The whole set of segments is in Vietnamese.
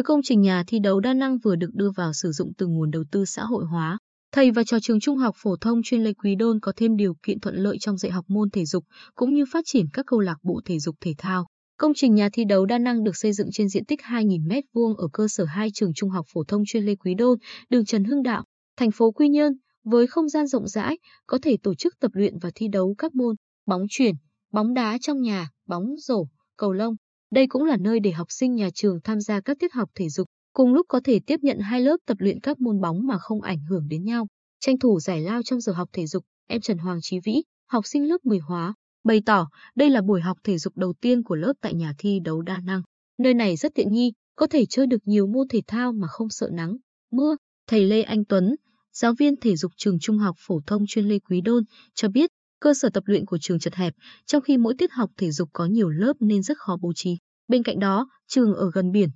Với công trình nhà thi đấu đa năng vừa được đưa vào sử dụng từ nguồn đầu tư xã hội hóa, thầy và trò trường Trung học phổ thông chuyên Lê Quý Đôn có thêm điều kiện thuận lợi trong dạy học môn thể dục cũng như phát triển các câu lạc bộ thể dục thể thao. Công trình nhà thi đấu đa năng được xây dựng trên diện tích 2.000 m2 ở cơ sở hai trường Trung học phổ thông chuyên Lê Quý Đôn, đường Trần Hưng Đạo, thành phố Quy Nhơn, với không gian rộng rãi, có thể tổ chức tập luyện và thi đấu các môn bóng chuyền, bóng đá trong nhà, bóng rổ, cầu lông. Đây cũng là nơi để học sinh nhà trường tham gia các tiết học thể dục, cùng lúc có thể tiếp nhận hai lớp tập luyện các môn bóng mà không ảnh hưởng đến nhau. Tranh thủ giải lao trong giờ học thể dục, em Trần Hoàng Chí Vĩ, học sinh lớp 10 hóa, bày tỏ đây là buổi học thể dục đầu tiên của lớp tại nhà thi đấu đa năng. Nơi này rất tiện nghi, có thể chơi được nhiều môn thể thao mà không sợ nắng, mưa. Thầy Lê Anh Tuấn, giáo viên thể dục trường Trung học phổ thông chuyên Lê Quý Đôn, cho biết cơ sở tập luyện của trường chật hẹp, trong khi mỗi tiết học thể dục có nhiều lớp nên rất khó bố trí. Bên cạnh đó, trường ở gần biển,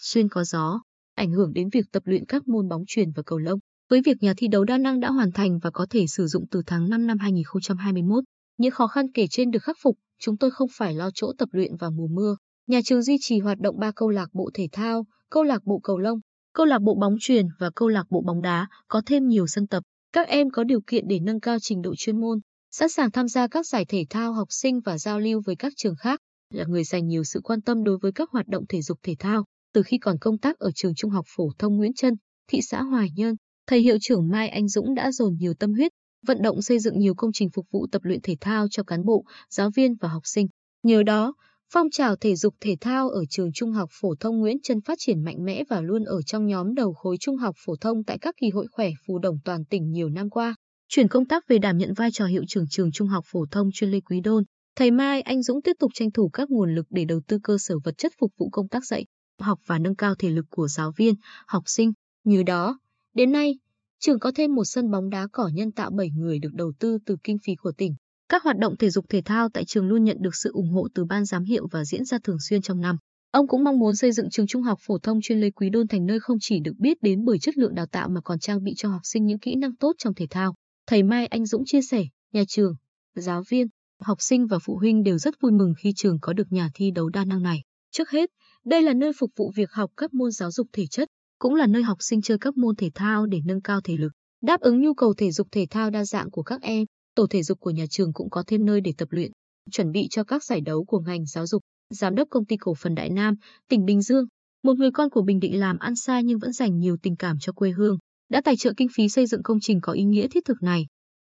xuyên có gió, ảnh hưởng đến việc tập luyện các môn bóng chuyền và cầu lông. Với việc nhà thi đấu đa năng đã hoàn thành và có thể sử dụng từ tháng 5 năm 2021, những khó khăn kể trên được khắc phục, chúng tôi không phải lo chỗ tập luyện vào mùa mưa. Nhà trường duy trì hoạt động ba câu lạc bộ thể thao, câu lạc bộ cầu lông, câu lạc bộ bóng chuyền và câu lạc bộ bóng đá, có thêm nhiều sân tập. Các em có điều kiện để nâng cao trình độ chuyên môn, sẵn sàng tham gia các giải thể thao học sinh và giao lưu với các trường khác, là người dành nhiều sự quan tâm đối với các hoạt động thể dục thể thao. Từ khi còn công tác ở trường Trung học phổ thông Nguyễn Trân, thị xã Hoài Nhơn, thầy hiệu trưởng Mai Anh Dũng đã dồn nhiều tâm huyết, vận động xây dựng nhiều công trình phục vụ tập luyện thể thao cho cán bộ, giáo viên và học sinh. Nhờ đó, phong trào thể dục thể thao ở trường Trung học phổ thông Nguyễn Trân phát triển mạnh mẽ và luôn ở trong nhóm đầu khối trung học phổ thông tại các kỳ hội khỏe phù đồng toàn tỉnh nhiều năm qua. Chuyển công tác về đảm nhận vai trò hiệu trưởng trường Trung học phổ thông chuyên Lê Quý Đôn, thầy Mai Anh Dũng tiếp tục tranh thủ các nguồn lực để đầu tư cơ sở vật chất phục vụ công tác dạy, học và nâng cao thể lực của giáo viên, học sinh. Như đó, đến nay, trường có thêm một sân bóng đá cỏ nhân tạo 7 người được đầu tư từ kinh phí của tỉnh. Các hoạt động thể dục thể thao tại trường luôn nhận được sự ủng hộ từ ban giám hiệu và diễn ra thường xuyên trong năm. Ông cũng mong muốn xây dựng trường trung học phổ thông chuyên Lê Quý Đôn thành nơi không chỉ được biết đến bởi chất lượng đào tạo mà còn trang bị cho học sinh những kỹ năng tốt trong thể thao. Thầy Mai Anh Dũng chia sẻ, nhà trường, giáo viên, học sinh và phụ huynh đều rất vui mừng khi trường có được nhà thi đấu đa năng này. Trước hết, đây là nơi phục vụ việc học các môn giáo dục thể chất, cũng là nơi học sinh chơi các môn thể thao để nâng cao thể lực, đáp ứng nhu cầu thể dục thể thao đa dạng của các em. Tổ thể dục của nhà trường cũng có thêm nơi để tập luyện, chuẩn bị cho các giải đấu của ngành giáo dục. Giám đốc công ty cổ phần Đại Nam, tỉnh Bình Dương, một người con của Bình Định làm ăn xa nhưng vẫn dành nhiều tình cảm cho quê hương, đã tài trợ kinh phí xây dựng công trình có ý nghĩa thiết thực này.